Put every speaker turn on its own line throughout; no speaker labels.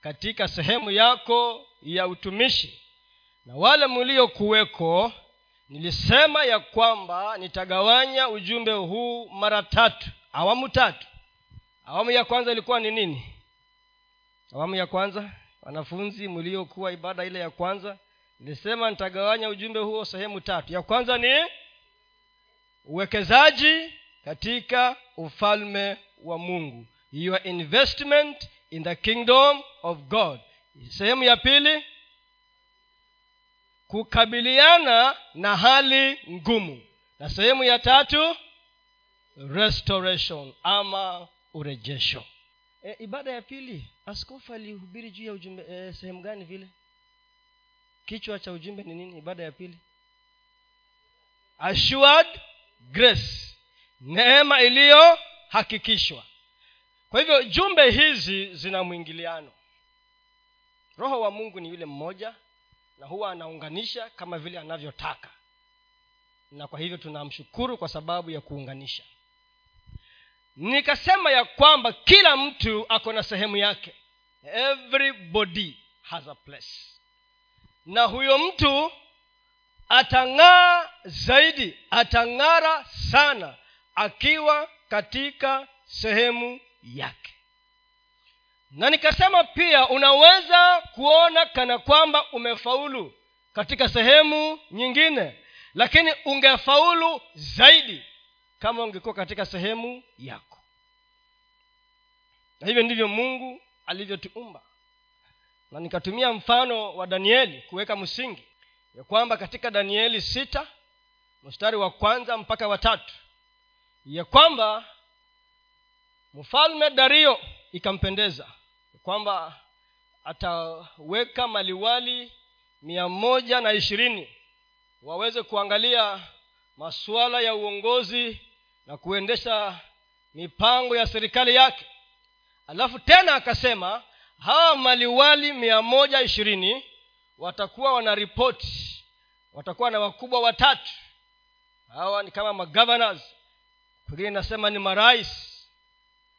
katika sehemu yako ya utumishi. Na wale mliokuweko nilisema ya kwamba nitagawanya ujumbe huu mara tatu. Awamu tatu. Awamu ya kwanza ilikuwa ni nini? Awamu ya kwanza wanafunzi mliokuwa ibada ile ya kwanza nilisema nitagawanya ujumbe huo sehemu tatu. Ya kwanza ni uwekezaji katika ufalme wa mungu. Your investment in the kingdom of god. Sehemu ya pili kukabiliana na hali ngumu. Na sehemu ya tatu restoration ama urejesho. E, ibada ya pili askofu alihubiri juu ya ujumbe e, sehemu gani vile? Kichwa cha ujumbe ni nini? Ibada ya pili. Assured grace. Neema iliyohakikishwa kwa hivyo jumbe hizi zina mwingiliano. Roho wa mungu ni yule mmoja na huwa anaunganisha kama vile anavyotaka. Na kwa hivyo tunamshukuru kwa sababu ya kuunganisha. Nikasema ya kwamba kila mtu ako na sehemu yake. Everybody has a place. Na huyo mtu atang'aa zaidi atang'ara sana akiwa katika sehemu yake. Na nikasema pia unaweza kuona kana kwamba umefaulu katika sehemu nyingine lakini ungefaulu zaidi kama ungekuwa katika sehemu yako. Na hivyo ndivyo mungu alivyotuumba. Na nikatumia mfano wa danieli kuweka msingi ya kwamba katika danieli sita mstari wa kwanza mpaka watatu ya kwamba mfalme dario ikampendeza kwamba ataweka maliwali mia moja na ishirini waweze kuangalia masuala ya uongozi na kuendesha mipango ya serikali yake. Alafu tena akasema hawa maliwali mia moja ishirini watakuwa wanaripoti watakuwa na wakubwa watatu. Hawa ni kama magovernors. Pengine inasema ni marais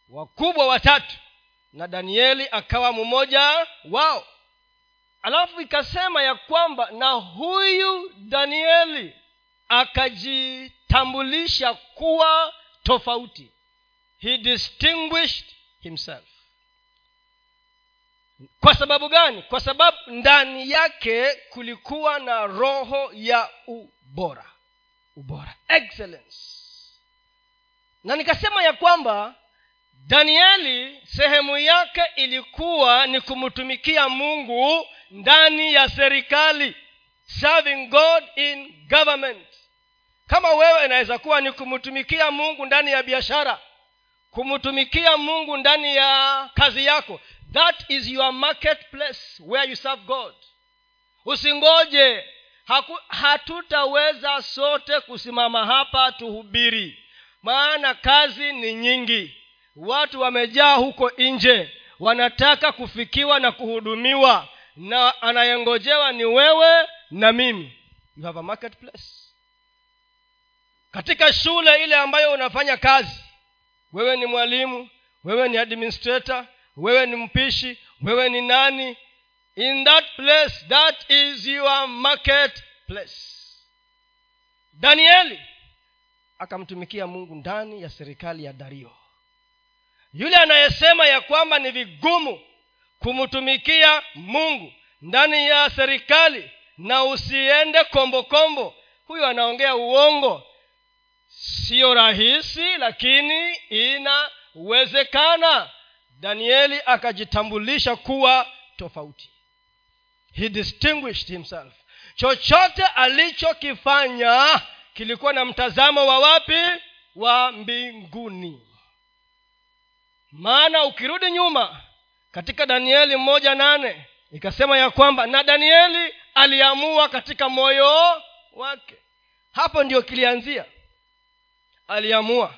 wakubwa watatu. Na danieli akawa mmoja wao. Alafu ikasema ya kwamba na huyu danieli akajitambulisha kuwa tofauti. He distinguished himself. Kwa sababu gani? Kwa sababu ndani yake kulikuwa na roho ya ubora. Ubora. Excellence. Na nikasema ya kwamba danieli sehemu yake ilikuwa ni kumtumikia mungu ndani ya serikali serving god in government. Kama wewe inaweza kuwa ni kumtumikia mungu ndani ya biashara kumtumikia mungu ndani ya kazi yako that is your marketplace where you serve god. Usingoje Haku, hatutaweza sote kusimama hapa tuhubiri maana kazi ni nyingi watu wamejaa huko nje wanataka kufikiwa na kuhudumiwa na anayengojewa ni wewe na mimi. You have a marketplace. Katika shule ile ambayo unafanya kazi wewe ni mwalimu wewe ni administrator wewe ni mpishi wewe ni nani in that place that is your market place danieli akamtumikia mungu ndani ya serikali ya dario yule anayesema ya kwamba ni vigumu kumtumikia mungu ndani ya serikali na usiende kombokombo huyo anaongea uongo. Siyo rahisi lakini inawezekana. Danieli akajitambulisha kuwa tofauti. He distinguished himself. Chochote alichokifanya kilikuwa na mtazamo wa wapi? Wa mbinguni maana ukirudi nyuma katika danieli moja nane ikasema ya kwamba na danieli aliamua katika moyo wake. Hapo ndio kilianzia. Aliamua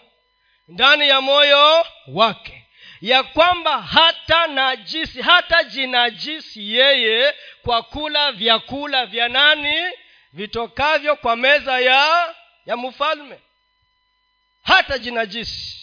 ndani ya moyo wake ya kwamba hata najisi hata jinajisi yeye kwa kula vyakula vya nani vitokavyo kwa meza ya ya mfalme. Hata jinajisi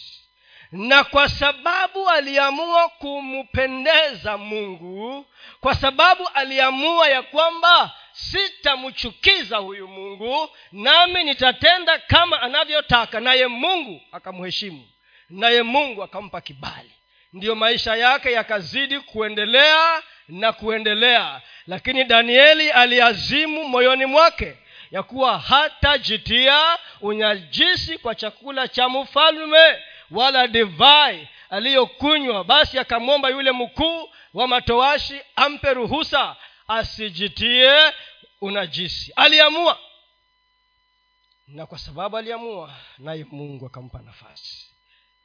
na kwa sababu aliamua kumpendeza mungu kwa sababu aliamua ya kwamba sitamchukiza huyu mungu nami nitatenda kama anavyotaka naye mungu akamheshimu naye mungu akampa kibali. Ndiyo maisha yake yakazidi kuendelea na kuendelea. Lakini danieli aliazimu moyoni mwake ya kuwa hatajitia unyajisi kwa chakula cha mfalme wala divai aliyokunywa basi akamwomba yule mkuu wa matoashi ampe ruhusa asijitie unajisi. Aliamua. Na kwa sababu aliamua naye mungu akampa nafasi.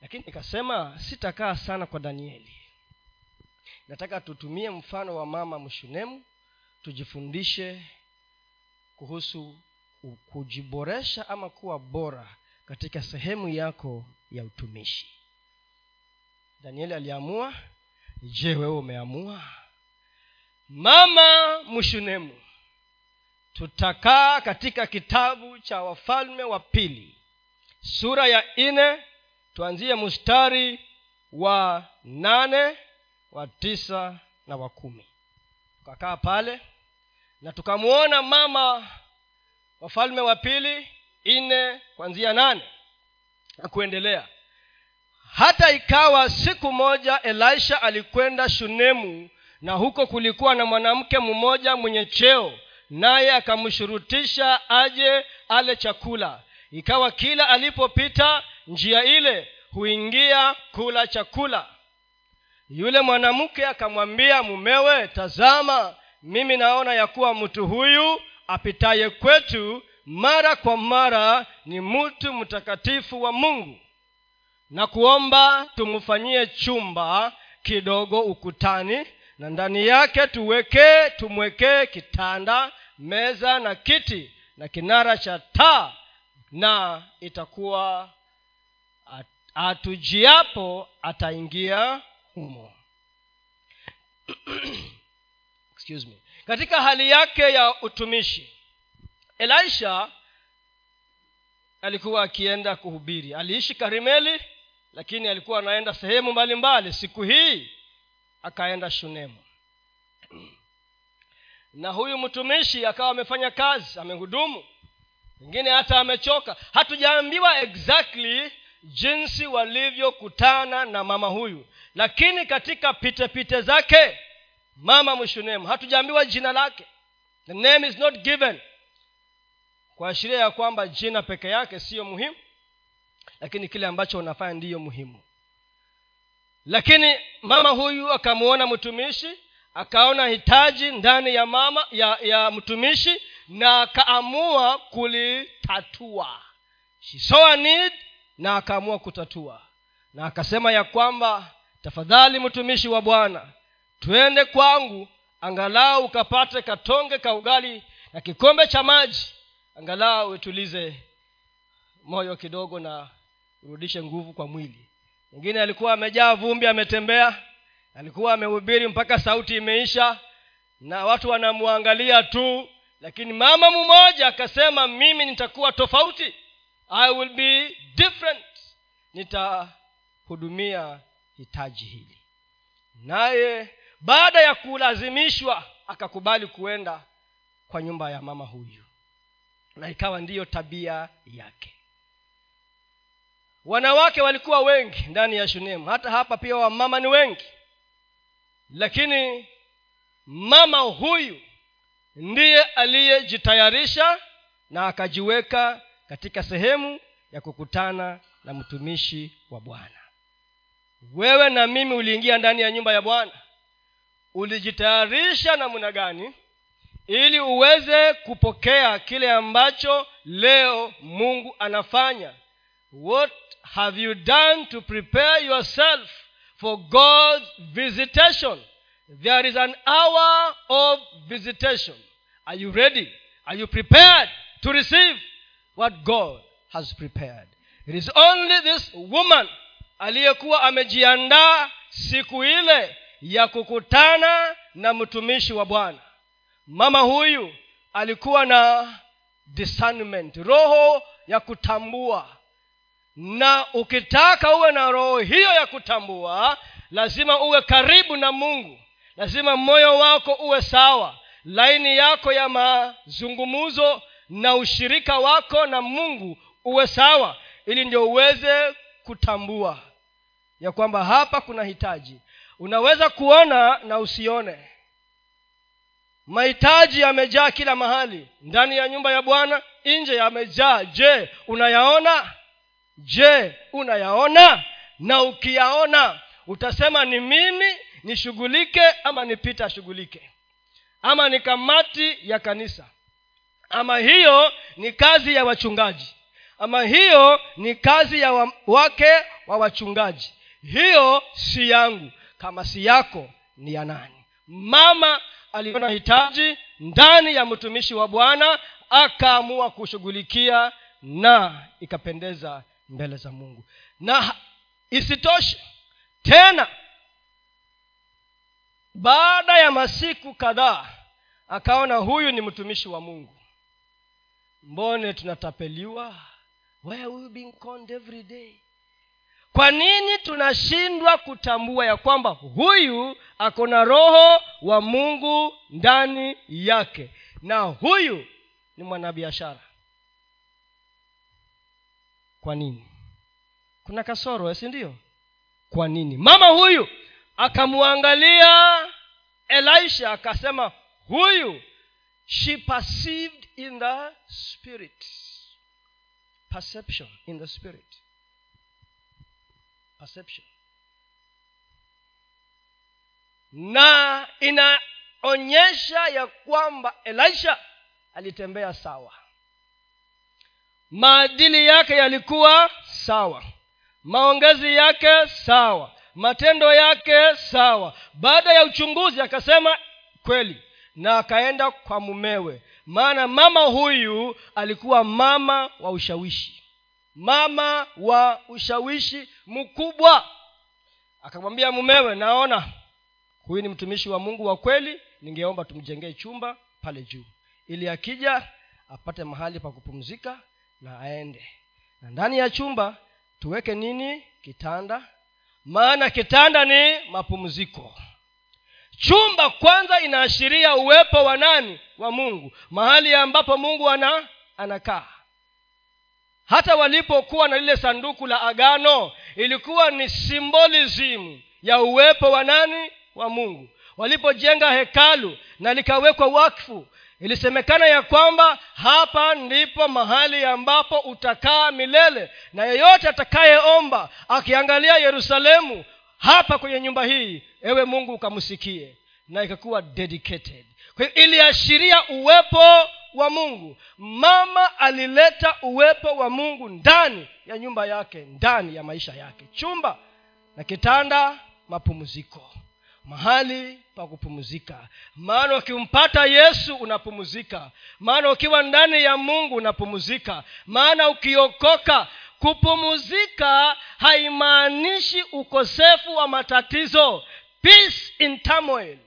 Lakini nikasema sitakaa sana kwa danieli. Nataka tutumie mfano wa mama mshunemu tujifundishe kuhusu kujiboresha ama kuwa bora katika sehemu yako ya utumishi. Danieli aliamua je wewe umeamua? Mama mshunemu tutakaa katika kitabu cha wafalme wa pili sura ya nne tuanzie mstari wa nane wa tisa na wa kumi. Tukakaa pale na tukamwona mama wafalme wa pili nne kwanzia nane na kuendelea. Hata ikawa siku moja elisha alikwenda shunemu na huko kulikuwa na mwanamke mmoja mwenye cheo naye akamshurutisha aje ale chakula. Ikawa kila alipopita njia ile huingia kula chakula. Yule mwanamke akamwambia mumewe tazama mimi naona ya kuwa mtu huyu apitaye kwetu mara kwa mara ni mtu mtakatifu wa mungu. Na kuomba tumfanyie chumba kidogo ukutani na ndani yake tuwekee tumwekee kitanda meza na kiti na kinara cha taa na itakuwa atujiapo ataingia humo. Excuse me. Katika hali yake ya utumishi elisha alikuwa akienda kuhubiri. Aliishi karimeli lakini alikuwa anaenda sehemu mbalimbali. Siku hii akaenda shunemu. Na huyu mtumishi akawa amefanya kazi amehudumu. Pengine hata amechoka. Hatujaambiwa exactly jinsi walivyokutana na mama huyu. Lakini katika pitepite zake mama mshunemu hatujaambiwa jina lake. The name is not given kuashiria ya kwamba jina peke yake siyo muhimu lakini kile ambacho unafanya ndiyo muhimu. Lakini mama huyu akamwona mtumishi akaona hitaji ndani ya mama ya, ya mtumishi na akaamua kulitatua. She saw a need na akaamua kutatua. Na akasema ya kwamba tafadhali mtumishi wa bwana twende kwangu angalau ukapate katonge ka ugali na kikombe cha maji angalau utulize moyo kidogo na urudishe nguvu kwa mwili. Mwingine alikuwa amejaa vumbi ametembea alikuwa amehubiri mpaka sauti imeisha na watu wanamwangalia tu lakini mama mmoja akasema mimi nitakuwa tofauti. I will be different. Nitahudumia hitaji hili. Naye baada ya kulazimishwa akakubali kuenda kwa nyumba ya mama huyu na ikawa ndiyo tabia yake. Wanawake walikuwa wengi ndani ya shunemu hata hapa pia wamama ni wengi. Lakini mama huyu ndiye aliyejitayarisha na akajiweka katika sehemu ya kukutana na mtumishi wa bwana. Wewe na mimi uliingia ndani ya nyumba ya bwana. Ulijitayarisha namna gani ili uweze kupokea kile ambacho leo mungu anafanya. What have you done to prepare yourself for god's visitation? There is an hour of visitation. Are you ready? Are you prepared to receive what god has prepared? It is only this woman aliyekuwa amejiandaa siku ile ya kukutana na mtumishi wa bwana mama huyu alikuwa na discernment roho ya kutambua. Na ukitaka uwe na roho hiyo ya kutambua lazima uwe karibu na mungu. Lazima moyo wako uwe sawa. Laini yako ya mazungumuzo na ushirika wako na mungu uwe sawa ili ndio uweze kutambua ya kwamba hapa kuna hitaji. Unaweza kuona na usione mahitaji yamejaa kila mahali. Ndani ya nyumba ya bwana nje yamejaa. Je unayaona? Je unayaona? Na ukiyaona utasema ni mimi nishughulike ama nipita ashughulike ama ni kamati ya kanisa. Ama hiyo ni kazi ya wachungaji. Ama hiyo ni kazi ya wa, wake wa wachungaji. Hiyo si yangu. Kama si yako ni ya nani? Mama aliona hitaji ndani ya mtumishi wa bwana akaamua kushughulikia na ikapendeza mbele za mungu. Na isitoshe tena baada ya masiku kadhaa akaona huyu ni mtumishi wa mungu. Mbone tunatapeliwa? Where we being conned every day kwa nini tunashindwa kutambua ya kwamba huyu ako na roho wa mungu ndani yake? Na huyu ni mwanabiashara. Kwa nini? Kuna kasoro si ndio? Kwa nini? Mama huyu akamwangalia elisha akasema huyu she perceived in the spirit. Perception in the spirit perception. Na inaonyesha ya kwamba elisha alitembea sawa. Maadili yake yalikuwa sawa. Maongezi yake sawa. Matendo yake sawa. Baada ya uchunguzi akasema kweli na akaenda kwa mumewe. Maana mama huyu alikuwa mama wa ushawishi mama wa ushawishi mkubwa. Akamwambia mumewe naona huyu ni mtumishi wa mungu wa kweli ningeomba tumjengee chumba pale juu ili akija apate mahali pa kupumzika na aende. Na ndani ya chumba tuweke nini? Kitanda. Maana kitanda ni mapumziko. Chumba kwanza inaashiria uwepo wa nani? Wa mungu. Mahali ambapo mungu ana anakaa hata walipokuwa na lile sanduku la agano ilikuwa ni symbolism ya uwepo wa nani? Wa mungu. Walipojenga hekalu na likawekwa wakfu ilisemekana ya kwamba hapa ndipo mahali ambapo utakaa milele na yeyote atakayeomba akiangalia yerusalemu hapa kwenye nyumba hii ewe mungu ukamsikie. Na ikakuwa dedicated. Kwa hiyo iliashiria uwepo wa mungu. Mama alileta uwepo wa mungu ndani ya nyumba yake ndani ya maisha yake. Chumba na kitanda mapumziko. Mahali pa kupumzika. Maana ukimpata yesu unapumzika. Maana ukiwa ndani ya mungu unapumzika. Maana ukiokoka kupumzika haimaanishi ukosefu wa matatizo. Peace in turmoil.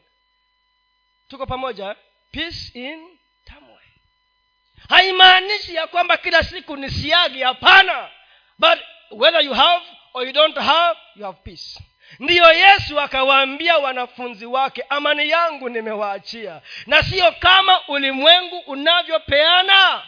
Tuko pamoja peace in haimaanishi ya kwamba kila siku ni siagi hapana. But whether you have or you don't have you have peace. Ndiyo yesu akawaambia wanafunzi wake amani yangu nimewaachia. Na siyo kama ulimwengu unavyopeana.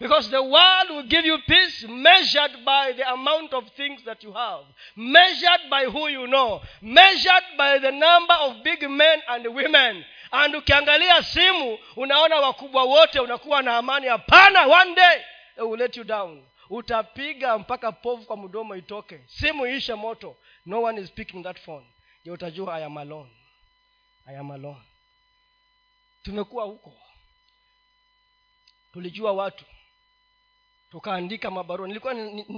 Because the world will give you peace measured by the amount of things that you have. Measured by who you know. Measured by the number of big men and women and ukiangalia simu unaona wakubwa wote unakuwa na amani. Hapana one day they will let you down. Utapiga mpaka povu kwa mdomo itoke. Simu ishe moto. No one is picking that phone. Ndio utajua i am alone. I am alone. Tumekuwa huko. Tulijua watu. Tukaandika mabarua. Nilikuwa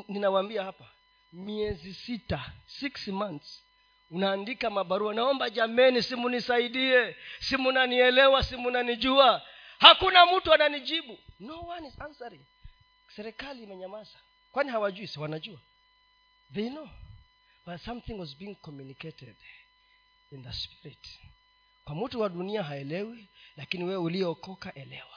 ninawaambia hapa miezi sita six months unaandika mabarua naomba jameni simunisaidie simunanielewa simunanijua. Hakuna mtu ananijibu. No one is answering. Serikali imenyamaza. Kwani hawajui? Si wanajua? They know. But something was being communicated in the spirit. Kwa mtu wa dunia haelewi lakini wewe uliokoka elewa.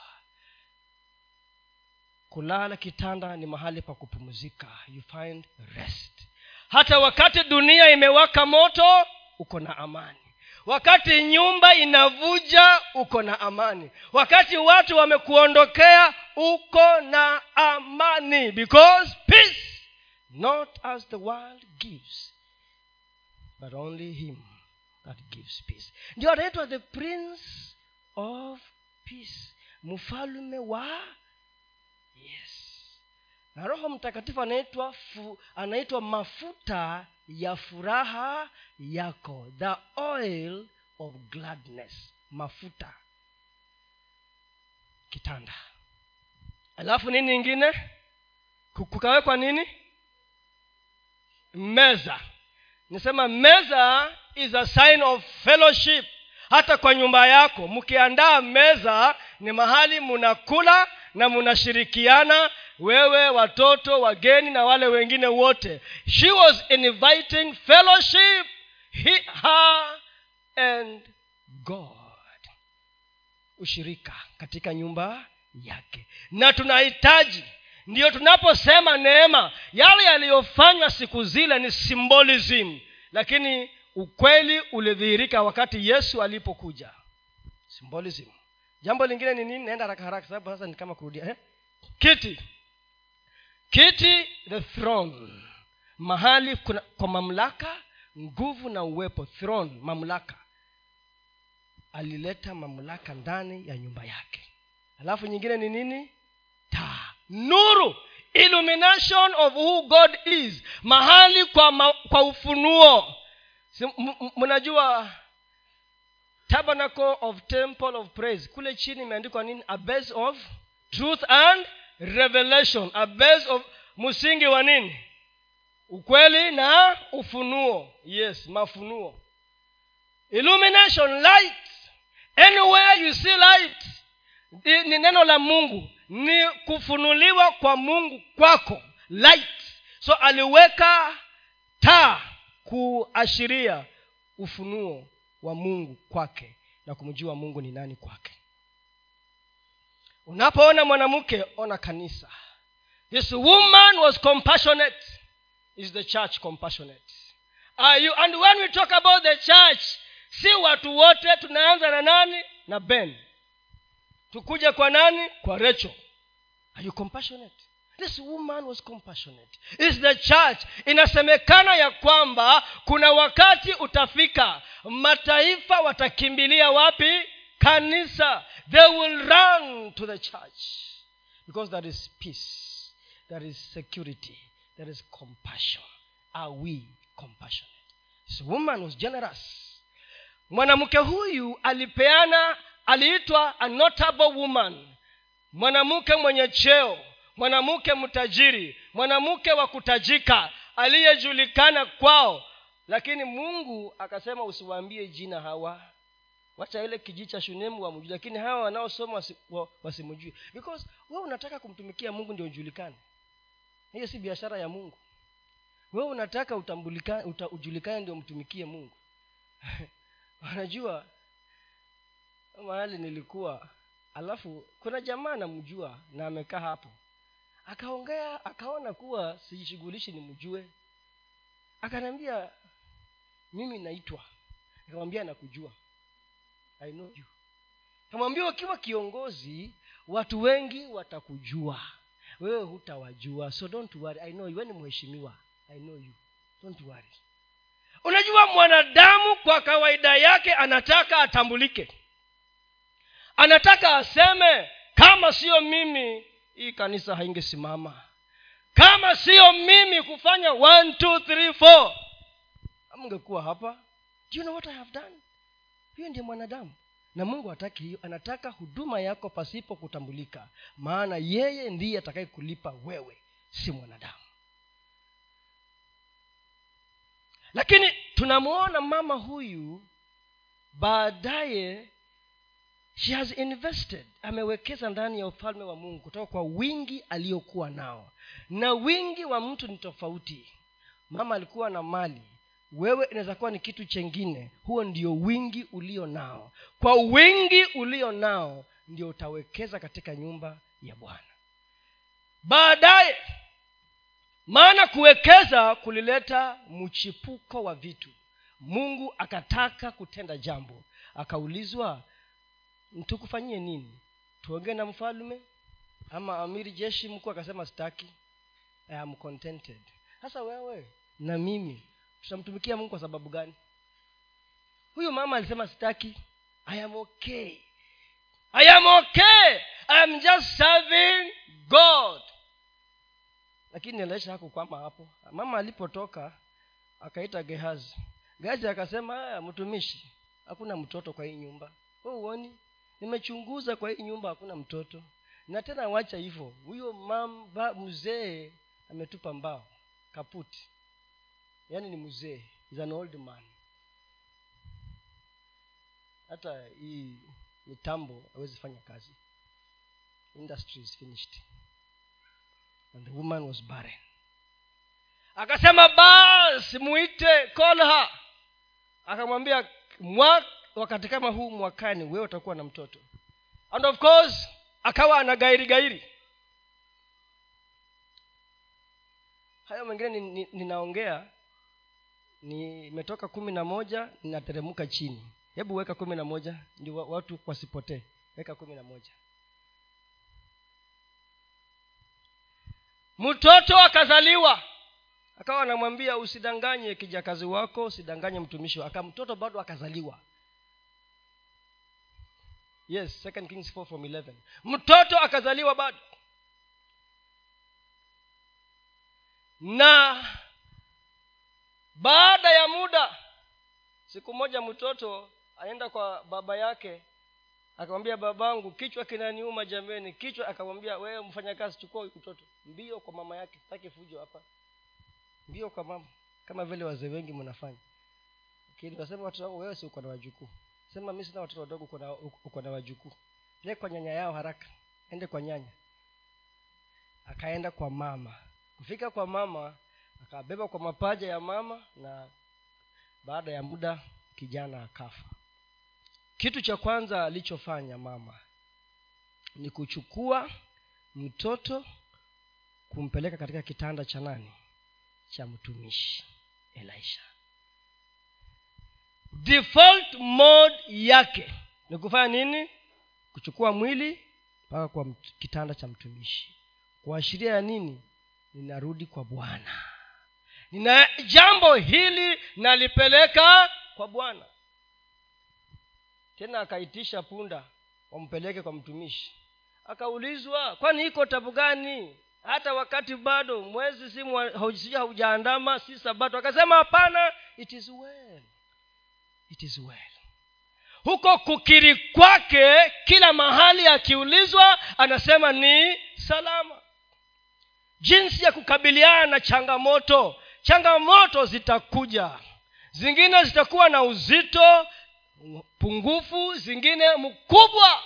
Kulala kitanda ni mahali pa kupumzika. You find rest hata wakati dunia imewaka moto uko na amani. Wakati nyumba inavuja uko na amani. Wakati watu wamekuondokea uko na amani. Because peace not as the world gives but only him that gives peace. Ndio anaitwa the prince of peace mfalume wa na roho mtakatifu anaitwa anaitwa mafuta ya furaha yako. The oil of gladness. Mafuta. Kitanda. Alafu nini ingine kukawekwa nini? Meza. Nisema meza is a sign of fellowship. Hata kwa nyumba yako mkiandaa meza ni mahali munakula na munashirikiana wewe watoto wageni na wale wengine wote. She was inviting fellowship he, her and god. Ushirika katika nyumba yake. Na tunahitaji ndiyo tunaposema neema yale yaliyofanywa siku zile ni symbolism. Lakini ukweli ulidhihirika wakati yesu alipokuja. Symbolism. Jambo lingine ni nini? Naenda haraka haraka sababu sasa ni kama kurudia eh? kiti kiti the throne. Mahali kuna, kwa mamlaka nguvu na uwepo. Throne mamlaka. Alileta mamlaka ndani ya nyumba yake. Alafu nyingine ni nini? Taa nuru. Illumination of who god is. Mahali kwa, ma, kwa ufunuo. Mnajua tabernacle of temple of praise. Kule chini imeandikwa nini? A base of truth and revelation a base of msingi wa nini? Ukweli na ufunuo. Yes mafunuo. Illumination light. Anywhere you see light ni neno la mungu. Ni kufunuliwa kwa mungu kwako light. So aliweka taa kuashiria ufunuo wa mungu kwake na kumjua mungu ni nani kwake unapoona mwanamke ona kanisa. This woman was compassionate. Is the church compassionate? Are you? and when we talk about the church si watu wote tunaanza na nani? Na ben. Tukuje kwa nani? Kwa recho are you compassionate? This woman was compassionate. Is the church inasemekana ya kwamba kuna wakati utafika mataifa watakimbilia wapi? Kanisa they will run to the church. Because there is peace there is security there is compassion. Are we compassionate? This woman was generous. Mwanamke huyu alipeana aliitwa a notable woman. Mwanamke mwenye cheo mwanamke mtajiri mwanamke wa kutajika aliyejulikana kwao. Lakini mungu akasema usiwaambie jina hawa wacha ile kijii cha shunemu wamjui lakini hawa wanaosoma wasi, wasimjui. Because wewe unataka kumtumikia mungu ndio ujulikane. Hiyo si biashara ya mungu. Wewe unataka uta, ujulikane ndio mtumikie mungu. Wanajua mahali nilikuwa alafu kuna jamaa namjua na amekaa hapo. Akaongea akaona kuwa sijishughulishi nimjue. Akaniambia mimi naitwa. Nikamwambia nakujua i know you. Kamwambia ukiwa kiongozi watu wengi watakujua. Wewe hutawajua. So don't worry. I know you. Ni mheshimiwa. I know you. Don't worry. Unajua mwanadamu kwa kawaida yake anataka atambulike. Anataka aseme kama siyo mimi hii kanisa haingesimama. Kama siyo mimi kufanya one two three four. Amngekuwa hapa. Do you know what i have done hiyo ndiye mwanadamu. Na mungu hataki hiyo. Anataka huduma yako pasipo kutambulika. Maana yeye ndiye atakaye kulipa wewe si mwanadamu. Lakini tunamwona mama huyu baadaye she has invested. Amewekeza ndani ya ufalme wa mungu kutoka kwa wingi aliyokuwa nao. Na wingi wa mtu ni tofauti. Mama alikuwa na mali wewe inaweza kuwa ni kitu chengine. Huo ndio wingi ulio nao. Kwa wingi ulio nao ndio utawekeza katika nyumba ya bwana. Baadaye maana kuwekeza kulileta mchipuko wa vitu. Mungu akataka kutenda jambo. Akaulizwa tukufanyie nini? Tuongee na mfalme? Ama amiri jeshi? Mkuu akasema staki I am contented. Sasa wewe na mimi tutamtumikia mungu kwa sababu gani? Huyu mama alisema sitaki. I am okay. I am okay. I am just serving god. Lakini elesha hakukwama hapo. Mama alipotoka akaita gehazi. Gehazi akasema mtumishi hakuna mtoto kwa hii nyumba. Uoni nimechunguza kwa hii nyumba hakuna mtoto. Na tena wacha hivyo huyo mzee ametupa mbao kaputi yaani ni mzee is an old man. Hata hii mitambo hawezi fanya kazi. Industry is finished. And the woman was barren. Akasema basi muite kolha. Akamwambia wakati kama huu mwakani wewe utakuwa na mtoto. And of course akawa ana gairi gairi. Hayo mengine ninaongea ni, ni, nimetoka kumi na moja ninateremka chini. Hebu weka kumi na moja ndio watu wasipotee. Weka kumi na moja. Mtoto akazaliwa. Akawa anamwambia usidanganye kijakazi wako usidanganye mtumishi aka mtoto bado akazaliwa. Yes second kings 4 from 11 mtoto akazaliwa bado. Na baada ya muda siku moja mtoto aenda kwa baba yake akamwambia babangu kichwa kinaniuma jameni. Kichwa akamwambia wewe mfanyakazi chukua mtoto. Mbio kwa mama yake sitaki fujo hapa. Mbio kwa mama kama vile wazee wengi mnafanya. Lakini watoto wangu wewe si uko na wajukuu. Sema mi sina watoto wadogo uko na wajukuu. Pia kwa nyanya yao haraka ende kwa nyanya. Akaenda kwa mama. Kufika kwa mama akabeba kwa mapaja ya mama na baada ya muda kijana akafa. Kitu cha kwanza alichofanya mama ni kuchukua mtoto kumpeleka katika kitanda cha nani? Cha mtumishi elisha. Default mode yake ni kufanya nini? Kuchukua mwili mpaka kwa kitanda cha mtumishi. Kuashiria ya nini? Ninarudi kwa bwana nina jambo hili nalipeleka kwa bwana. Tena akaitisha punda wampeleke kwa mtumishi. Akaulizwa kwani iko tabu gani? Hata wakati bado mwezi si haujaandama si sabato. Akasema hapana it is well. It is well. Huko kukiri kwake kila mahali akiulizwa anasema ni salama. Jinsi ya kukabiliana na changamoto changamoto zitakuja. Zingine zitakuwa na uzito pungufu zingine mkubwa.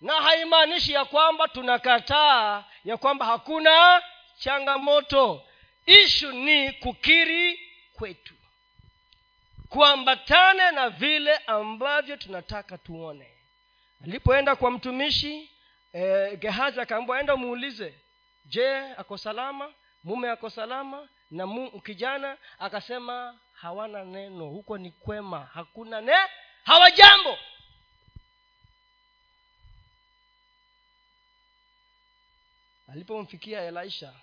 Na haimaanishi ya kwamba tunakataa ya kwamba hakuna changamoto. Ishu ni kukiri kwetu. Kuambatane na vile ambavyo tunataka tuone. Alipoenda kwa mtumishi eh, gehazi akaambwa enda muulize je ako salama mume ako salama na kijana akasema hawana neno huko ni kwema hakuna ne hawajambo alipomfikia elisha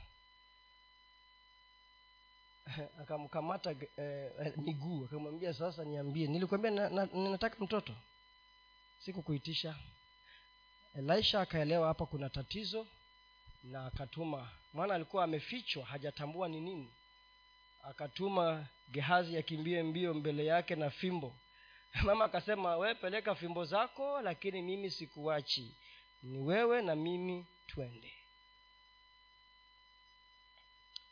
akamkamata eh, miguu akamwambia sasa niambie nilikwambia na, na, ninataka mtoto. Sikukuitisha. Elisha akaelewa hapa kuna tatizo na akatuma maana alikuwa amefichwa hajatambua ni nini. Akatuma gehazi akimbie mbio mbele yake na fimbo. Mama akasema we peleka fimbo zako lakini mimi sikuwachi ni wewe na mimi twende.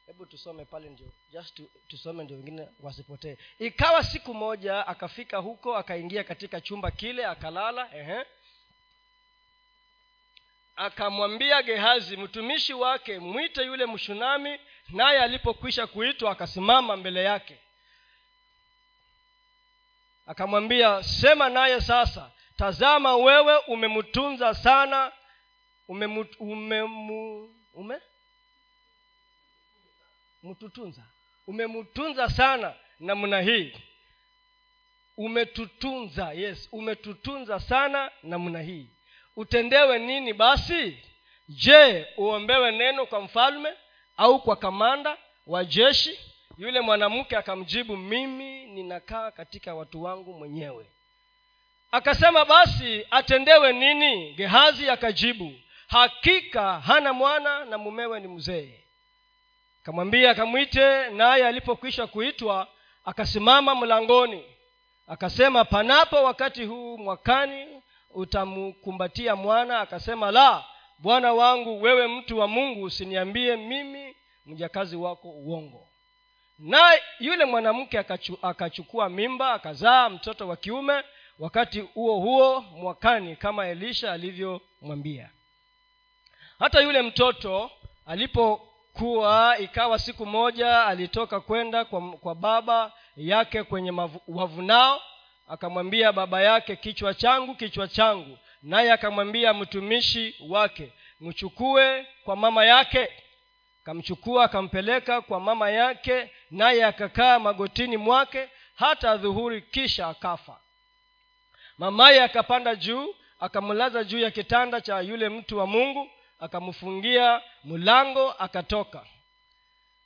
Hebu tusome pale ndio just tu, tusome ndio wengine wasipotee. Ikawa siku moja akafika huko akaingia katika chumba kile akalala ehe akamwambia gehazi mtumishi wake mwite yule mshunami naye alipokwisha kuitwa akasimama mbele yake. Akamwambia sema naye sasa tazama wewe umemtunza sana umemu, umemu, ume? Mtutunza umemtunza sana namna hii. Umetutunza yes umetutunza sana namna hii utendewe nini basi? Je uombewe neno kwa mfalme au kwa kamanda wa jeshi? Yule mwanamke akamjibu mimi ninakaa katika watu wangu mwenyewe. Akasema basi atendewe nini? Gehazi akajibu hakika hana mwana na mumewe ni mzee. Akamwambia akamwite naye alipokwisha kuitwa akasimama mlangoni. Akasema panapo wakati huu mwakani utamkumbatia mwana akasema la bwana wangu wewe mtu wa mungu usiniambie mimi mjakazi wako uongo. Na yule mwanamke akachu, akachukua mimba akazaa mtoto wa kiume wakati huo huo mwakani kama elisha alivyomwambia. Hata yule mtoto alipokuwa ikawa siku moja alitoka kwenda kwa, kwa baba yake kwenye wavunao akamwambia baba yake kichwa changu kichwa changu. Naye akamwambia mtumishi wake mchukue kwa mama yake. Akamchukua akampeleka kwa mama yake naye akakaa magotini mwake hata dhuhuri kisha akafa. Mamaye akapanda juu akamlaza juu ya kitanda cha yule mtu wa mungu akamfungia mlango akatoka.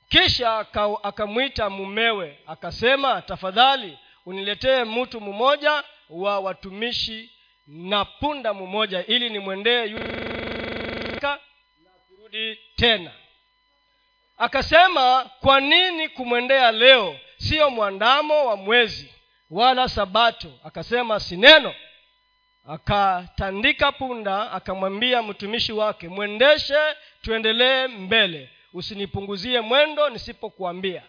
Kisha akamwita mumewe akasema tafadhali uniletee mtu mmoja wa watumishi na punda mmoja ili nimwendee na kurudi tena. Akasema kwa nini kumwendea leo? Siyo mwandamo wa mwezi wala sabato. Akasema si neno. Akatandika punda akamwambia mtumishi wake mwendeshe tuendelee mbele. Usinipunguzie mwendo nisipokuambia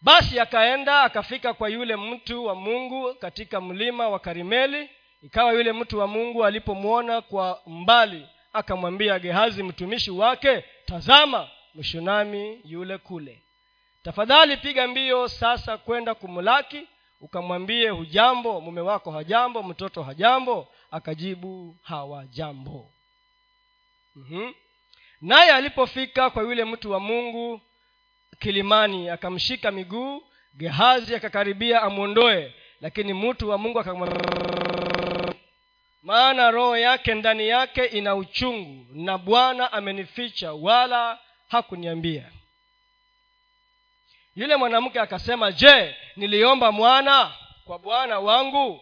basi akaenda akafika kwa yule mtu wa mungu katika mlima wa karimeli. Ikawa yule mtu wa mungu alipomwona kwa mbali akamwambia gehazi mtumishi wake tazama mshunami yule kule. Tafadhali piga mbio sasa kwenda kumlaki ukamwambie hujambo mume wako hajambo mtoto hajambo. Akajibu hawajambo mm-hmm. naye alipofika kwa yule mtu wa mungu kilimani akamshika miguu gehazi akakaribia amwondoe lakini mtu wa mungu akamwambia maana roho yake ndani yake ina uchungu na bwana amenificha wala hakuniambia yule mwanamke akasema je niliomba mwana kwa bwana wangu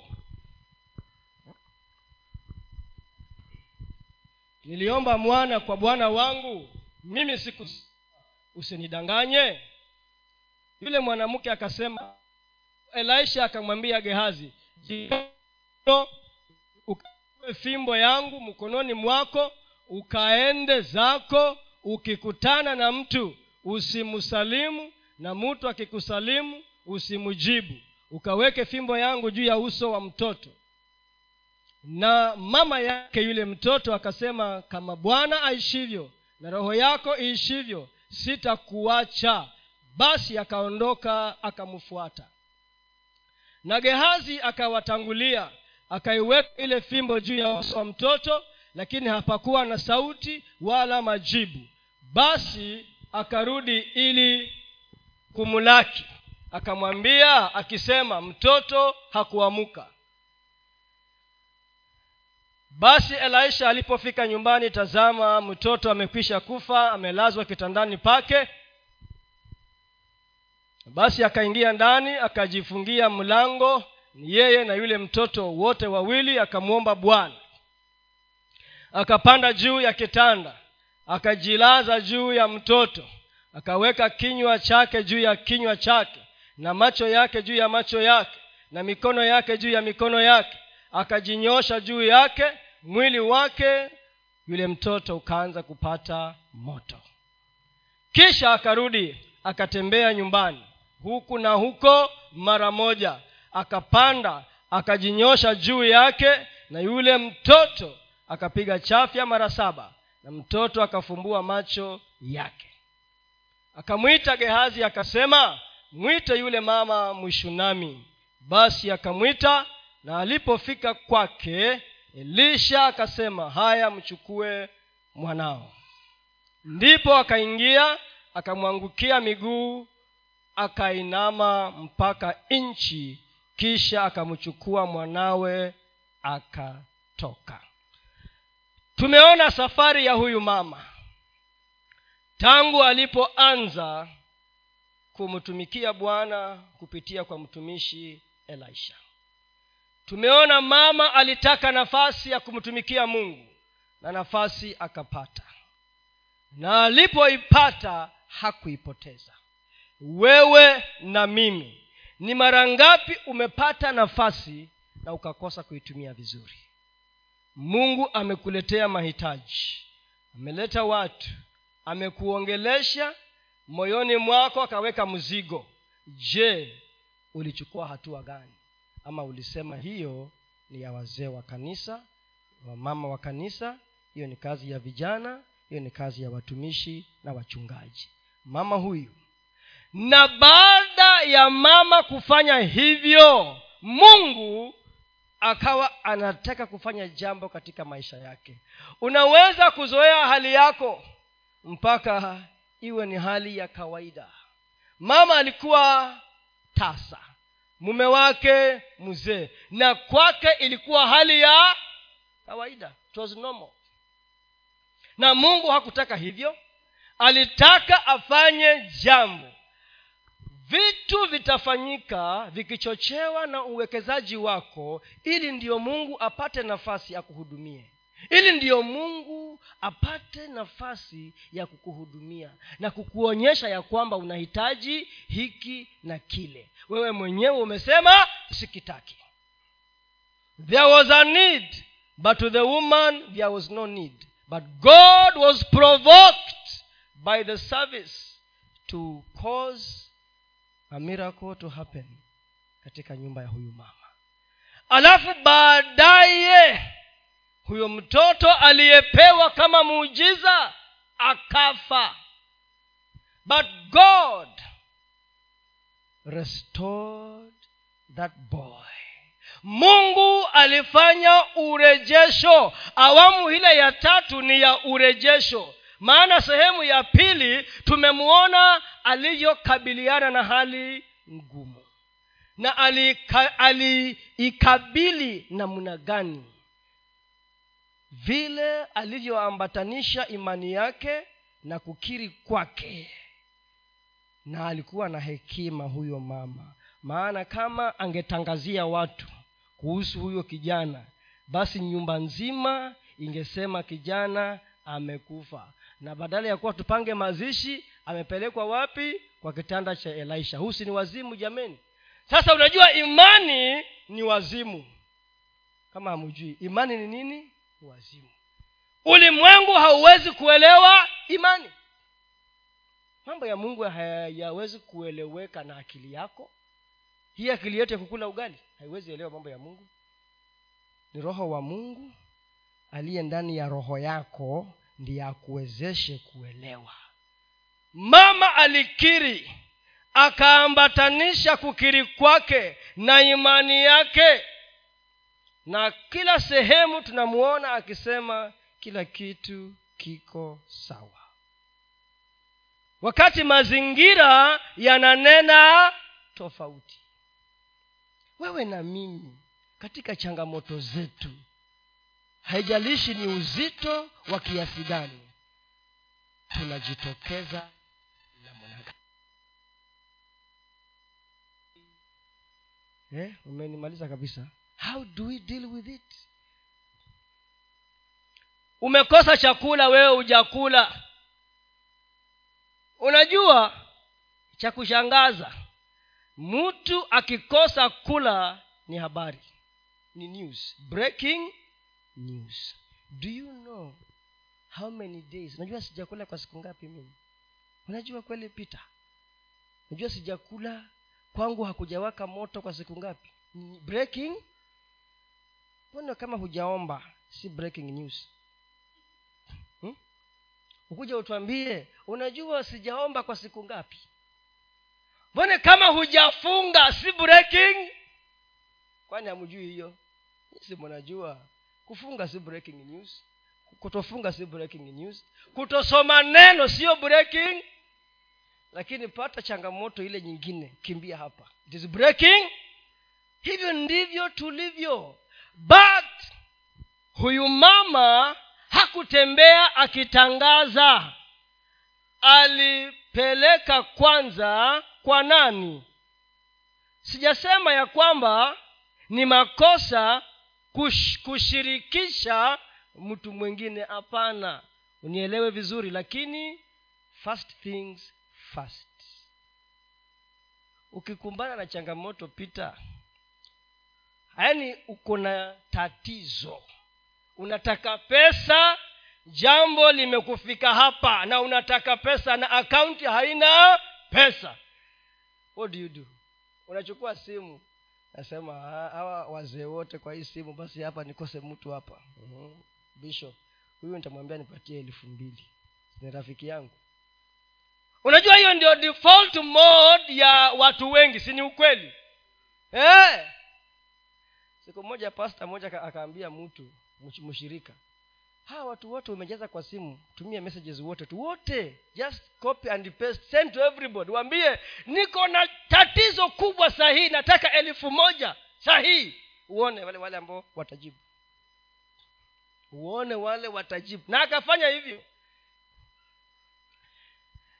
niliomba mwana kwa bwana wangu mimi siku usinidanganye. Yule mwanamke akasema elisha akamwambia gehazi ukae fimbo yangu mkononi mwako ukaende zako ukikutana na mtu usimsalimu na mtu akikusalimu usimjibu ukaweke fimbo yangu juu ya uso wa mtoto. Na mama yake yule mtoto akasema kama bwana aishivyo na roho yako iishivyo sitakuacha. Basi akaondoka akamfuata. Na gehazi akawatangulia akaiweka ile fimbo juu ya uso wa mtoto lakini hapakuwa na sauti wala majibu. Basi akarudi ili kumulaki akamwambia akisema mtoto hakuamuka basi elisha alipofika nyumbani tazama mtoto amekwisha kufa amelazwa kitandani pake. Basi akaingia ndani akajifungia mlango yeye na yule mtoto wote wawili akamwomba bwana. Akapanda juu ya kitanda akajilaza juu ya mtoto akaweka kinywa chake juu ya kinywa chake na macho yake juu ya macho yake na mikono yake juu ya mikono yake akajinyosha juu yake mwili wake yule mtoto ukaanza kupata moto. Kisha akarudi akatembea nyumbani huku na huko mara moja akapanda akajinyosha juu yake na yule mtoto akapiga chafya mara saba na mtoto akafumbua macho yake. Akamwita gehazi akasema mwite yule mama mwishunami basi akamwita na alipofika kwake elisha akasema haya mchukue mwanao. Ndipo akaingia akamwangukia miguu akainama mpaka nchi kisha akamchukua mwanawe akatoka. Tumeona safari ya huyu mama. Tangu alipoanza kumtumikia bwana kupitia kwa mtumishi elisha tumeona mama alitaka nafasi ya kumtumikia mungu na nafasi akapata. Na alipoipata hakuipoteza. Wewe na mimi ni mara ngapi umepata nafasi na ukakosa kuitumia vizuri? Mungu amekuletea mahitaji ameleta watu amekuongelesha moyoni mwako akaweka mzigo. Je ulichukua hatua gani ama ulisema hiyo ni ya wazee wa kanisa wamama wa kanisa hiyo ni kazi ya vijana hiyo ni kazi ya watumishi na wachungaji. Mama huyu na baada ya mama kufanya hivyo mungu akawa anataka kufanya jambo katika maisha yake. Unaweza kuzoea hali yako mpaka iwe ni hali ya kawaida. Mama alikuwa tasa mume wake mzee. Na kwake ilikuwa hali ya kawaida. It na mungu hakutaka hivyo. Alitaka afanye jambo. Vitu vitafanyika vikichochewa na uwekezaji wako ili ndiyo mungu apate nafasi akuhudumie ili ndiyo mungu apate nafasi ya kukuhudumia na kukuonyesha ya kwamba unahitaji hiki na kile. Wewe mwenyewe umesema sikitaki. There was a need but to the woman there was no need. But god was provoked by the service to cause a miracle to happen katika nyumba ya huyu mama. Alafu baadaye huyo mtoto aliyepewa kama muujiza akafa. But god restored that boy. Mungu alifanya urejesho. Awamu ile ya tatu ni ya urejesho. Maana sehemu ya pili tumemwona alivyokabiliana na hali ngumu. Na aliikabili namna gani vile alivyoambatanisha imani yake na kukiri kwake. Na alikuwa na hekima huyo mama. Maana kama angetangazia watu kuhusu huyo kijana basi nyumba nzima ingesema kijana amekufa. Na badala ya kuwa tupange mazishi amepelekwa wapi? Kwa kitanda cha elisha. Husi ni wazimu jameni. Sasa unajua imani ni wazimu. Kama hamujui imani ni nini? ni wazimu ulimwengu hauwezi kuelewa imani. Mambo ya mungu hayawezi kueleweka na akili yako. Hii akili yetu ya kukula ugali haiwezi elewa mambo ya mungu. Ni roho wa mungu. Aliye ndani ya roho yako ndiye akuwezeshe kuelewa. Mama alikiri akaambatanisha kukiri kwake na imani yake na kila sehemu tunamuona akisema kila kitu kiko sawa. Wakati mazingira yananena tofauti. Wewe na mimi katika changamoto zetu haijalishi ni uzito wa kiasi gani tunajitokeza eh, umenimaliza kabisa how do we deal with it? Umekosa chakula wewe hujakula. Unajua cha kushangaza mtu akikosa kula ni habari ni news breaking news. Do you know how many days? Unajua sijakula kwa siku ngapi mimi? Unajua kweli pita unajua sijakula kwangu hakujawaka moto kwa siku ngapi? Breaking mbona kama hujaomba si breaking news? Hmm? ukuja utwambie unajua sijaomba kwa siku ngapi? Mbone kama hujafunga si breaking? Kwani hamjui hiyo? Si mnajua. Kufunga si breaking news. Kutofunga si breaking news. Kutosoma neno sio breaking. Lakini pata changamoto ile nyingine kimbia hapa. It is breaking. Hivyo ndivyo tulivyo but huyu mama hakutembea akitangaza. Alipeleka kwanza kwa nani? Sijasema ya kwamba ni makosa kush, kushirikisha mtu mwingine. Hapana unielewe vizuri lakini first things first. Ukikumbana na changamoto pita yaani uko na tatizo. Unataka pesa jambo limekufika hapa na unataka pesa na akaunti haina pesa. What do you do? Unachukua simu nasema hawa wazee wote kwa hii simu basi hapa nikose mtu hapa. Mm-hmm. bishop huyu nitamwambia nipatie elfu mbili. Ni rafiki yangu. Unajua hiyo ndio default mode ya watu wengi si ni ukweli? Eh siku moja pasta moja akaambia mtu mshirika hawa watu wote umejaza kwa simu tumia messages wote tu wote just copy and paste send to everybody waambie niko na tatizo kubwa sahihi nataka elfu moja sahihi uone wale wale ambao watajibu. Uone wale watajibu. Na akafanya hivyo.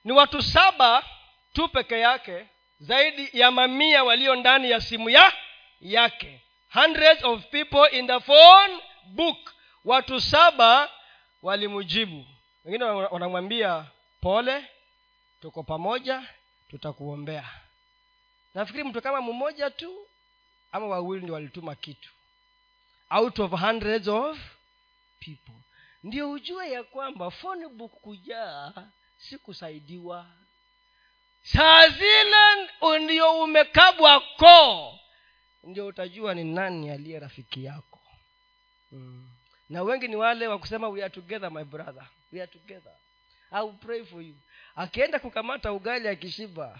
Ni watu saba tu peke yake zaidi ya mamia walio ndani ya simu ya yake hundreds of people in the phone book. Watu saba walimjibu wengine wanamwambia pole tuko pamoja tutakuombea. Nafikiri mtu kama mmoja tu ama wawili ndio walituma kitu. Out of hundreds of people. Ndio ujue ya kwamba phone book kujaa si kusaidiwa saa zile ndio umekabwa koo ndio utajua ni nani aliye rafiki yako. Mm. na wengi ni wale wa kusema we are together my brother. We are together. I will pray for you. Akienda kukamata ugali akishiba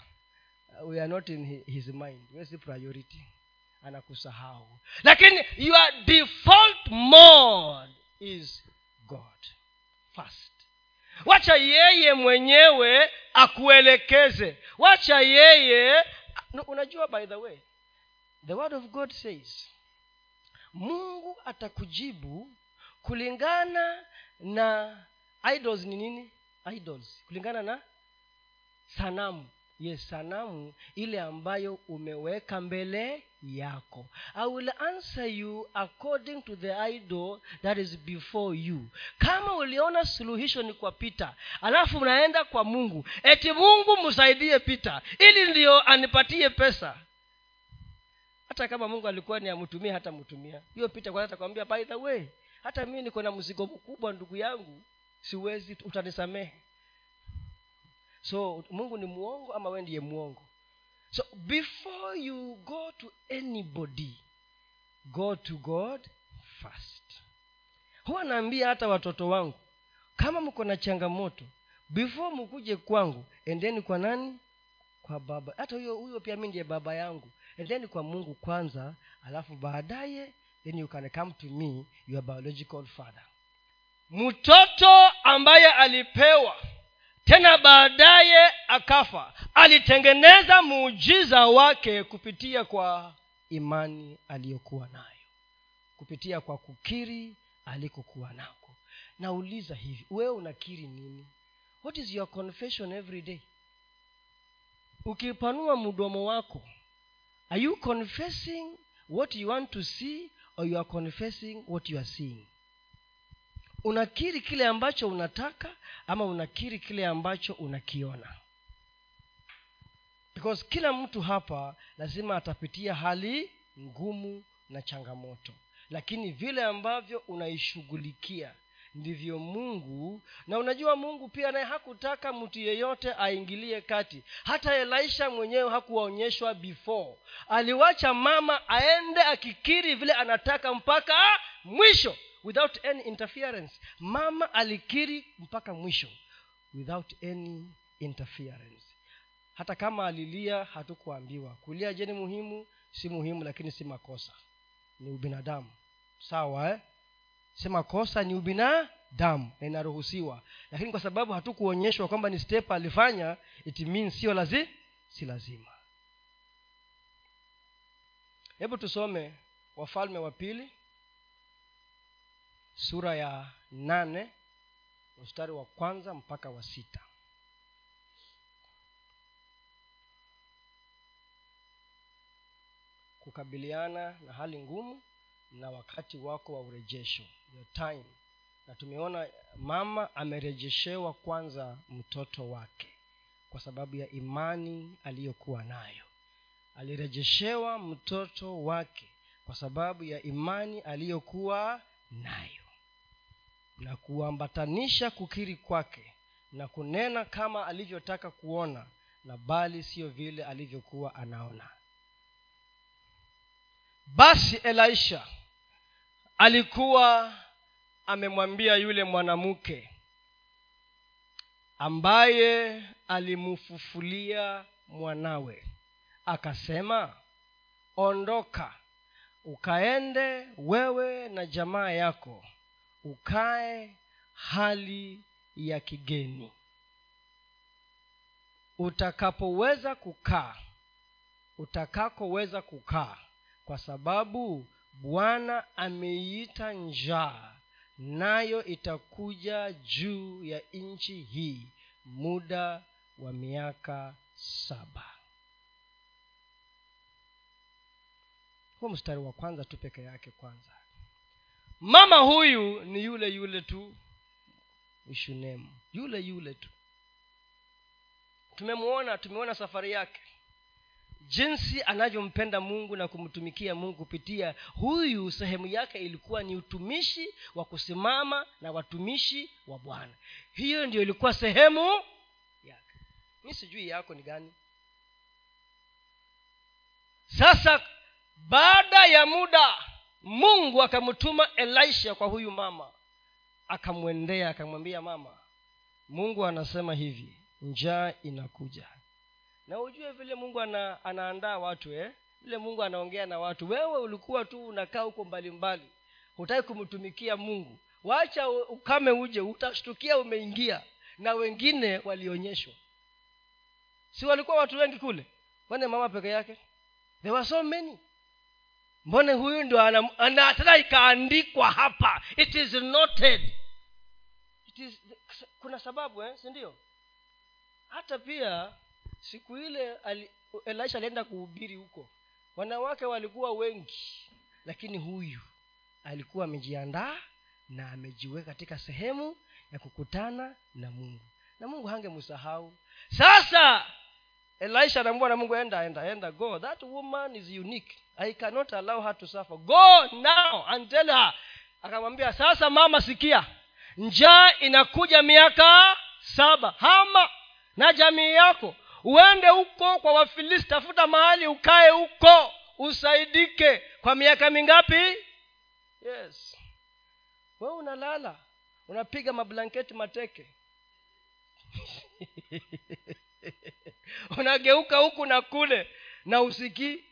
we are not in his mind. Wesi priority. Anakusahau. Lakini your default mode is god first. Wacha yeye mwenyewe akuelekeze. Wacha yeye unajua by the way the word of god says mungu atakujibu kulingana na idols ni nini? Idols. Kulingana na sanamu. Yes sanamu ile ambayo umeweka mbele yako. I will answer you according to the idol that is before you. Kama uliona suluhisho ni kwa pita alafu unaenda kwa mungu eti mungu msaidie pita ili ndiyo anipatie pesa hata kama mungu alikuwa ni amtumie hata mtumia hiyo pita kwanza atakwambia by the way hata mii niko na mzigo mkubwa ndugu yangu siwezi utanisamehe. So mungu ni mwongo ama we ndiye mwongo? So before you go to anybody go to god first. Huwa naambia hata watoto wangu kama mko na changamoto before mkuje kwangu endeni kwa nani? Kwa baba. Hata huyo huyo pia mi ndiye baba yangu endeni kwa mungu kwanza alafu baadaye then you can come to me your biological father. Mtoto ambaye alipewa tena baadaye akafa alitengeneza muujiza wake kupitia kwa imani aliyokuwa nayo. Kupitia kwa kukiri alikokuwa nako. Nauliza hivi wewe unakiri nini? What is your confession every day? Ukipanua mdomo wako are you confessing what you want to see or you are confessing what you are seeing? Unakiri kile ambacho unataka ama unakiri kile ambacho unakiona? Because kila mtu hapa lazima atapitia hali ngumu na changamoto. Lakini vile ambavyo unaishughulikia ndivyo mungu na unajua mungu pia naye hakutaka mtu yeyote aingilie kati. Hata elisha mwenyewe hakuwaonyeshwa before. Aliwacha mama aende akikiri vile anataka mpaka mwisho without any interference. Mama alikiri mpaka mwisho without any interference. Hata kama alilia hatukuambiwa. Kulia je ni muhimu? Si muhimu lakini si makosa. Ni ubinadamu. Sawa eh? Sema kosa ni ubinadamu na inaruhusiwa. Lakini kwa sababu hatukuonyeshwa kwamba ni step alifanya it means sio lazi si lazima. Hebu tusome wafalme wa pili sura ya nane mstari wa kwanza mpaka wa sita. Kukabiliana na hali ngumu na wakati wako wa urejesho your time. Na tumeona mama amerejeshewa kwanza mtoto wake kwa sababu ya imani aliyokuwa nayo. Alirejeshewa mtoto wake kwa sababu ya imani aliyokuwa nayo. Na kuambatanisha kukiri kwake na kunena kama alivyotaka kuona na bali siyo vile alivyokuwa anaona. Basi elisha alikuwa amemwambia yule mwanamke ambaye alimfufulia mwanawe. Akasema ondoka ukaende wewe na jamaa yako ukae hali ya kigeni. Utakapoweza kukaa utakakoweza kukaa kwa sababu bwana ameiita njaa nayo itakuja juu ya nchi hii muda wa miaka saba. Huu mstari wa kwanza tu peke yake kwanza. Mama huyu ni yule yule tu ishunemu yule yule tu. Tumemwona tumeona safari yake jinsi anavyompenda mungu na kumtumikia mungu kupitia huyu sehemu yake ilikuwa ni utumishi wa kusimama na watumishi wa bwana. Hiyo ndio ilikuwa sehemu yake. Mi sijui yako ni gani. Sasa baada ya muda mungu akamtuma elisha kwa huyu mama. Akamwendea akamwambia mama mungu anasema hivi njaa inakuja na ujue vile mungu ana, anaandaa watu eh? vile mungu anaongea na watu. Wewe ulikuwa tu unakaa huko mbalimbali hutaki kumtumikia mungu. Wacha ukame uje utashtukia umeingia. Na wengine walionyeshwa. Si walikuwa watu wengi kule? Wane mama peke yake? There were so many. Mbone huyu ndio ana ikaandikwa hapa? It is noted. It is, kuna sababu eh? si ndio? Hata pia siku ile elisha alienda kuhubiri huko. Wanawake walikuwa wengi lakini huyu alikuwa amejiandaa na amejiweka katika sehemu ya kukutana na mungu. Na mungu hangemsahau. Sasa elisha anaambua na mungu enda enda enda go. That woman is unique. I cannot allow her to suffer. Go now and tell her. Akamwambia sasa mama sikia. Njaa inakuja miaka saba. Hama na jamii yako uende huko kwa wafilisti tafuta mahali ukae huko usaidike. Kwa miaka mingapi? Yes. We unalala unapiga mablanketi mateke. Unageuka huku na kule na usikii.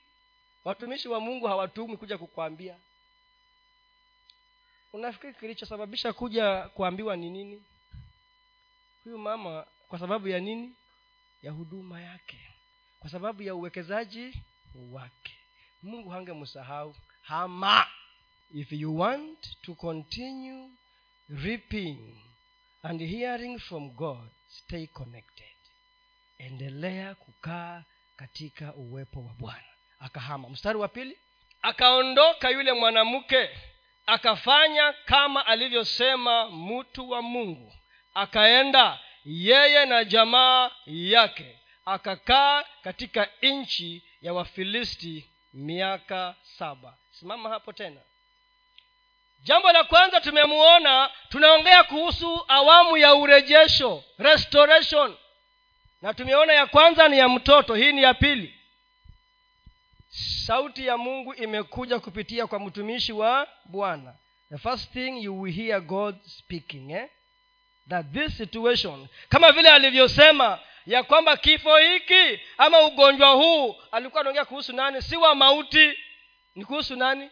Watumishi wa mungu hawatumwi kuja kukwambia unafikiri kilichosababisha kuja kuambiwa ni nini? Huyu mama kwa sababu ya nini ya huduma yake. Kwa sababu ya uwekezaji wake. Mungu hangemsahau. Hama. If you want to continue reaping and hearing from god stay connected. Endelea kukaa katika uwepo wa bwana. Akahama. Mstari wa pili. Akaondoka yule mwanamke akafanya kama alivyosema mtu wa mungu. Akaenda yeye na jamaa yake akakaa katika nchi ya wafilisti miaka saba. Simama hapo tena. Jambo la kwanza tumemuona tunaongea kuhusu awamu ya urejesho restoration. Na tumeona ya kwanza ni ya mtoto hii ni ya pili. Sauti ya mungu imekuja kupitia kwa mtumishi wa bwana. The first thing you will hear god speaking eh? That this situation kama vile alivyosema ya kwamba kifo hiki ama ugonjwa huu alikuwa anaongea kuhusu nani? Si wa mauti. Ni kuhusu nani?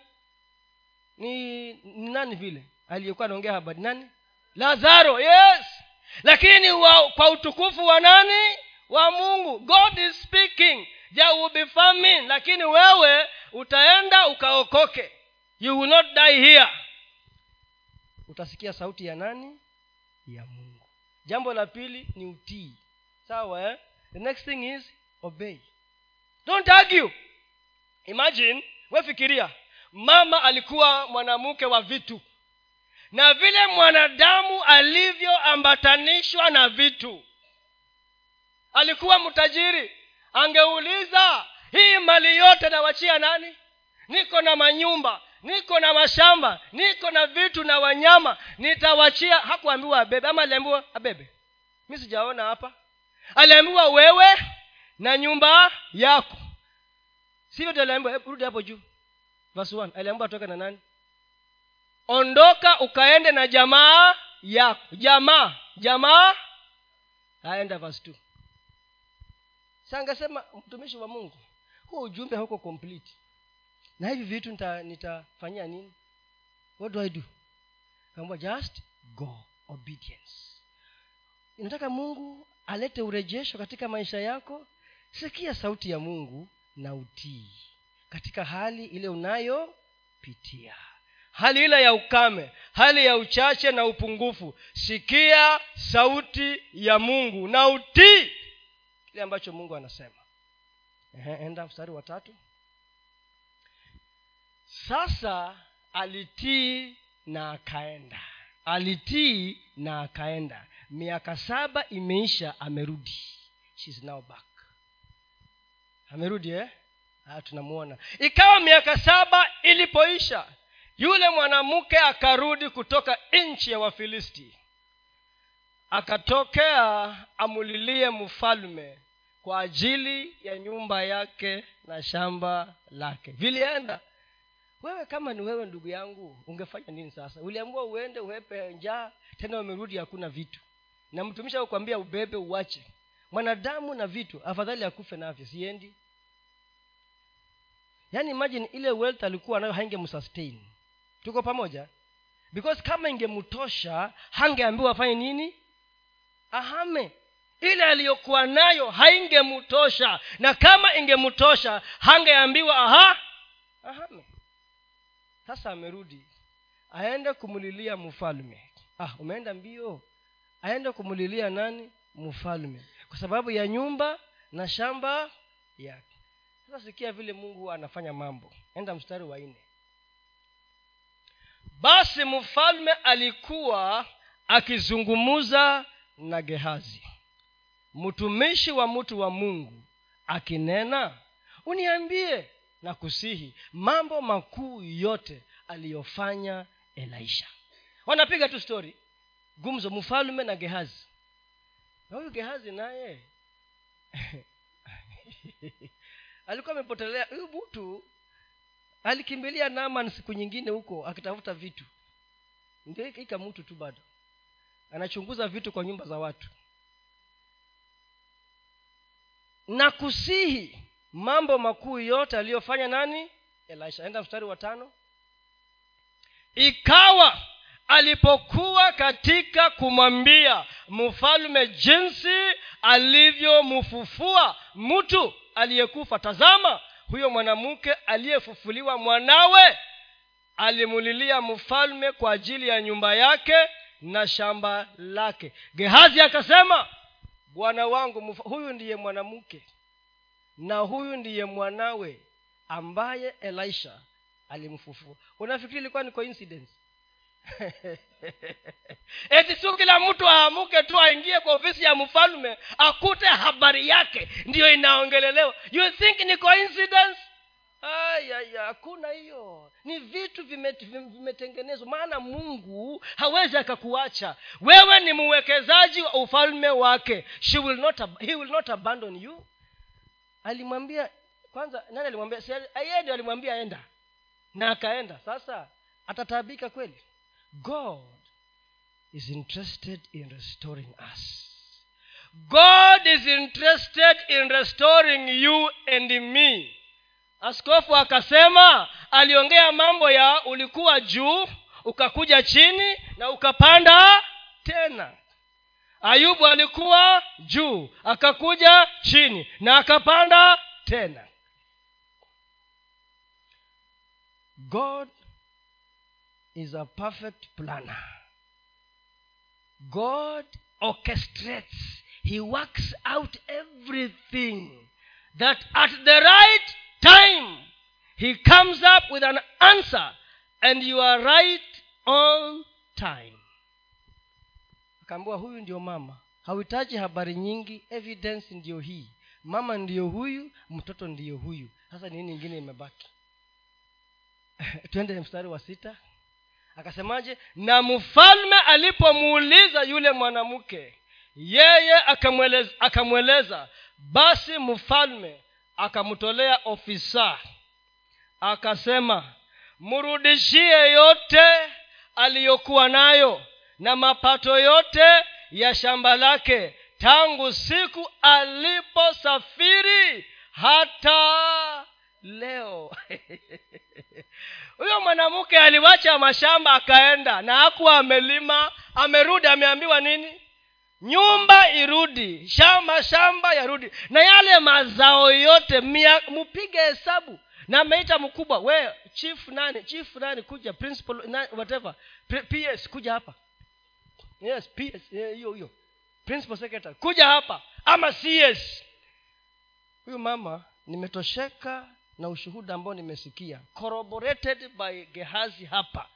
Ni, ni nani vile? Aliyekuwa anaongea habari nani? Lazaro yes! Lakini wa, kwa utukufu wa nani? Wa mungu. God is speaking. There will be famine lakini wewe utaenda ukaokoke. You will not die here. Utasikia sauti ya nani ya mungu. Jambo la pili ni utii. Sawa eh? the next thing is obey. Don't argue. Imagine wefikiria mama alikuwa mwanamke wa vitu na vile mwanadamu alivyoambatanishwa na vitu. Alikuwa mtajiri. Angeuliza hii mali yote nawachia nani? Niko na manyumba niko na mashamba niko na vitu na wanyama nitawachia. Hakuambiwa abebe ama aliambiwa abebe? Mi sijaona hapa. Aliambiwa wewe na nyumba yako. Sivyo aliambiwa? Rudi hapo juu. Verse one. Aliambiwa atoke na nani? Ondoka ukaende na jamaa yako. Jamaa jamaa. Aenda verse two. Sangasema mtumishi wa mungu huu ujumbe hauko complete na hivi vitu nitafanyia nini? What do i do? Kaambwa just go obedience. Inataka mungu alete urejesho katika maisha yako. Sikia sauti ya mungu na utii katika hali ile unayopitia. Hali ile ya ukame hali ya uchache na upungufu. Sikia sauti ya mungu na utii. Kile ambacho mungu anasema. Enda mstari wa tatu sasa alitii na akaenda. Alitii na akaenda. Miaka saba imeisha amerudi. She's now back. Amerudi eh? Ah, tunamuona. Ikawa miaka saba ilipoisha yule mwanamke akarudi kutoka nchi ya wafilisti. Akatokea amulilie mfalme kwa ajili ya nyumba yake na shamba lake. Vilienda wewe kama ni wewe ndugu yangu ungefanya nini sasa? Uliambiwa uende uhepe njaa tena umerudi hakuna vitu. Na mtumishi akukwambia ubebe uwache. Mwanadamu na vitu afadhali akufe navyo siendi. Yaani imagine ile wealth alikuwa nayo haingemsustain. Tuko pamoja? Because kama ingemtosha hangeambiwa afanye nini? Ahame. Ile aliyokuwa nayo haingemtosha. Na kama ingemtosha hangeambiwa aha ahame sasa amerudi. Aende kumulilia mfalme. Ah umeenda mbio? Aende kumulilia nani? Mfalme. Kwa sababu ya nyumba na shamba yake. Sasa sikia vile mungu anafanya mambo. Enda mstari wa nne. Basi mfalme alikuwa akizungumuza na gehazi mtumishi wa mtu wa mungu akinena uniambie na kusihi mambo makuu yote aliyofanya elisha. Wanapiga tu stori gumzo mfalme na gehazi. Na huyu gehazi naye alikuwa amepotelea. Huyu mtu alikimbilia naman siku nyingine huko akitafuta vitu. Ndio ika mtu tu bado. Anachunguza vitu kwa nyumba za watu. Na kusihi mambo makuu yote aliyofanya nani? Elisha. Enda mstari wa tano. Ikawa alipokuwa katika kumwambia mfalme jinsi alivyomfufua mtu aliyekufa tazama huyo mwanamke aliyefufuliwa mwanawe alimulilia mfalme kwa ajili ya nyumba yake na shamba lake. Gehazi akasema bwana wangu mf- huyu ndiye mwanamke na huyu ndiye mwanawe ambaye elisha alimfufua. Unafikiri ilikuwa ni coincidence? Eti sio kila mtu aamuke tu aingie kwa ofisi ya mfalme akute habari yake ndiyo inaongelelewa. You think ni coincidence? Ayaya hakuna hiyo. Ni vitu vimetengenezwa vime- maana mungu hawezi akakuacha. Wewe ni mwekezaji wa ufalme wake. She will not, he will not abandon you alimwambia kwanza nani alimwambia? Yeye alimwambia enda na akaenda. Sasa atataabika kweli? God is interested in restoring us. God is interested in restoring you and me. Askofu akasema aliongea mambo ya ulikuwa juu ukakuja chini na ukapanda tena ayubu alikuwa juu akakuja chini na akapanda tena. God is a perfect planner. God orchestrates he works out everything that at the right time he comes up with an answer and you are right on time akaambiwa huyu ndio mama. Hauhitaji habari nyingi evidence ndiyo hii. Mama ndiyo huyu mtoto ndiyo huyu. Sasa nini ingine imebaki? Twende mstari wa sita. Akasemaje? Na mfalme alipomuuliza yule mwanamke yeye akamweleza, akamweleza basi mfalme akamtolea ofisa akasema mrudishie yote aliyokuwa nayo na mapato yote ya shamba lake tangu siku aliposafiri hata leo. Huyo mwanamke aliwacha mashamba akaenda na hakuwa amelima amerudi ameambiwa nini? Nyumba irudi shamba shamba yarudi. Na yale mazao yote mpige hesabu. Na ameita mkubwa we chief nani chief nani kuja principal whatever ps kuja hapa yes ps hiyo hiyo principal secretary. Kuja hapa. Ama cs huyu mama nimetosheka na ushuhuda ambao nimesikia. Corroborated by gehazi hapa.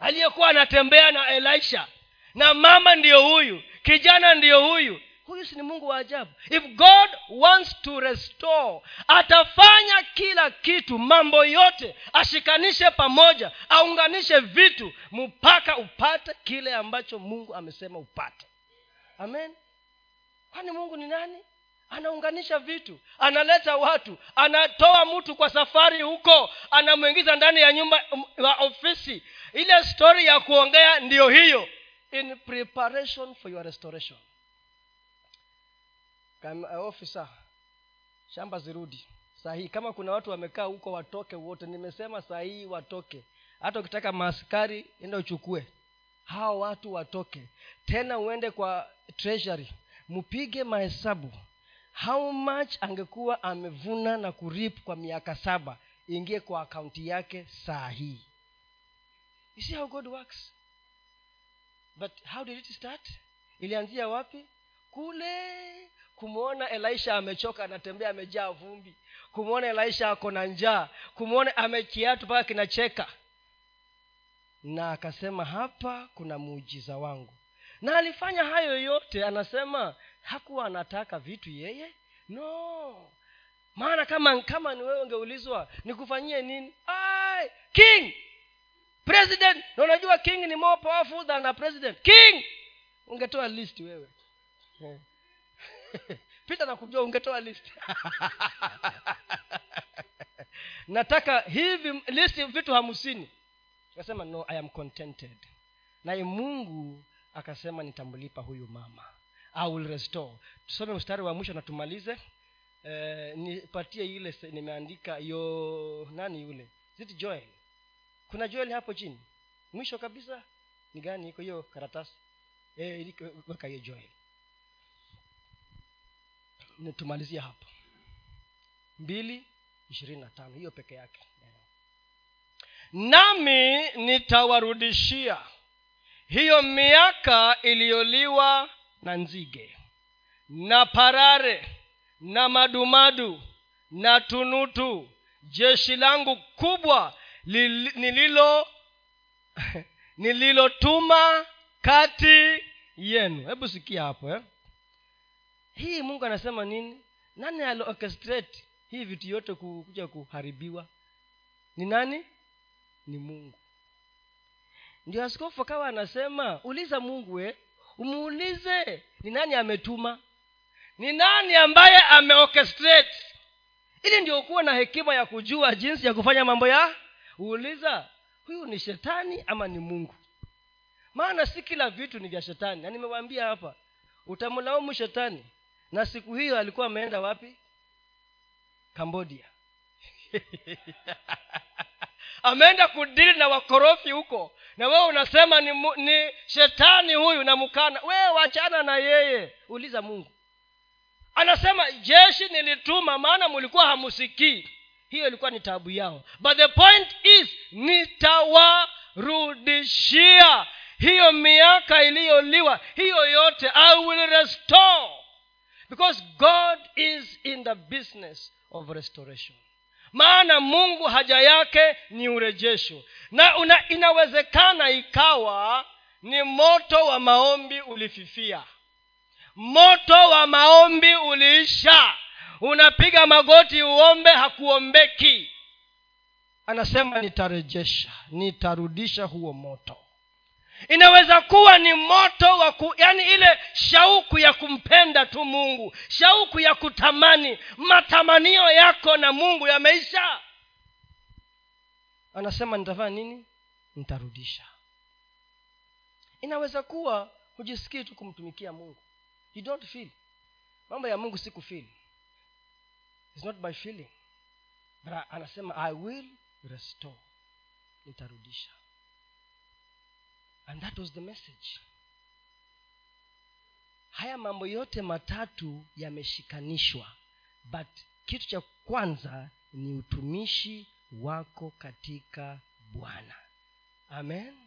Aliyekuwa anatembea na elisha. Na mama ndiyo huyu. Kijana ndiyo huyu huyu si ni mungu wa ajabu. If god wants to restore atafanya kila kitu mambo yote ashikanishe pamoja aunganishe vitu mpaka upate kile ambacho mungu amesema upate. Amen? Kwani mungu ni nani? Anaunganisha vitu analeta watu anatoa mtu kwa safari huko anamwingiza ndani ya nyumba ya ofisi. Ile stori ya kuongea ndiyo hiyo. In preparation for your restoration ofisa shamba zirudi. Sahii kama kuna watu wamekaa huko watoke wote nimesema sahii watoke. Hata ukitaka maaskari enda uchukue. Hao watu watoke. Tena uende kwa treasury. Mpige mahesabu. How much angekuwa amevuna na kurip kwa miaka saba? Ingie kwa akaunti yake saa hii you see how god works? But how did it start? Ilianzia wapi? Kule kumwona elisha amechoka anatembea amejaa vumbi. Kumwona elisha ako na njaa. Kumwona amekiatu mpaka kinacheka. Na akasema hapa kuna muujiza wangu. Na alifanya hayo yote anasema hakuwa anataka vitu yeye? No. Maana kama kama ni wewe ungeulizwa nikufanyie nini? Ay, king! President! Na unajua king ni more powerful than a president. King! Ungetoa list wewe pita na kujua ungetoa list. Nataka hivi list vitu hamsini. Akasema no i am contented. Naye mungu akasema nitamlipa huyu mama. I will restore. Tusome mstari wa mwisho na tumalize. Eh, nipatie ile nimeandika yo nani yule? Zit joel? Kuna joel hapo chini. Mwisho kabisa ni gani? Iko hiyo karatasi. E, weka hiyo joel tumalizia hapo mbili ishirini na tano. Hiyo peke yake. Nami nitawarudishia hiyo miaka iliyoliwa na nzige na parare na madumadu na tunutu jeshi langu kubwa nililo nililotuma kati yenu. Hebu sikia hapo eh? Hii mungu anasema nini? Nani aliochestrate hii vitu yote kuja kuharibiwa? Ni nani? Ni mungu. Ndio askofu akawa anasema uliza mungu we umuulize ni nani ametuma? Ni nani ambaye ameorchestrate ili ndio kuwa na hekima ya kujua jinsi ya kufanya mambo ya uuliza huyu ni shetani ama ni mungu? Maana si kila vitu ni vya shetani. Na nimewaambia hapa utamlaumu shetani na siku hiyo alikuwa ameenda wapi? Kambodia ameenda kudili na wakorofi huko. Na wewe unasema ni, ni shetani huyu namkana wewe wachana na yeye. Uliza mungu. Anasema jeshi nilituma maana mulikuwa hamusikii. Hiyo ilikuwa ni tabu yao. But the point is nitawarudishia. Hiyo miaka iliyoliwa hiyo yote i will restore because god is in the business of restoration. Maana mungu haja yake ni urejesho. Na una, inawezekana ikawa ni moto wa maombi ulififia. Moto wa maombi uliisha. Unapiga magoti uombe hakuombeki. Anasema nitarejesha nitarudisha huo moto inaweza kuwa ni moto wa ku, yani ile shauku ya kumpenda tu mungu shauku ya kutamani matamanio yako na mungu yameisha. Anasema nitafanya nini? Nitarudisha. Inaweza kuwa hujisikii tu kumtumikia mungu. You don't feel. Mambo ya mungu si kufeel. It's not by feeling. But anasema i will restore. Nitarudisha and that was the message. Haya mambo yote matatu yameshikanishwa but kitu cha kwanza ni utumishi wako katika bwana. Amen